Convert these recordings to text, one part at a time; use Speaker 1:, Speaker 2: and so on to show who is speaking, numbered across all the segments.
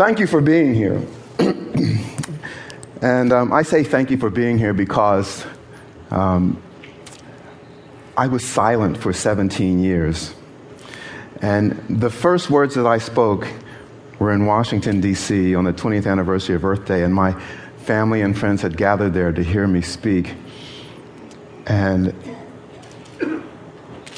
Speaker 1: thank you for being here. and um, I say thank you for being here because um, I was silent for 17 years. And the first words that I spoke were in Washington, D.C. on the 20th anniversary of Earth Day, and my family and friends had gathered there to hear me speak. And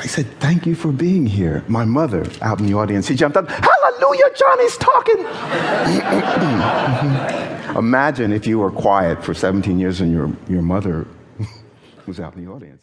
Speaker 1: I said, Thank you for being here. My mother, out in the audience, he jumped up, Hallelujah, Johnny's talking. Imagine if you were quiet for 17 years and your, your mother was out in the audience.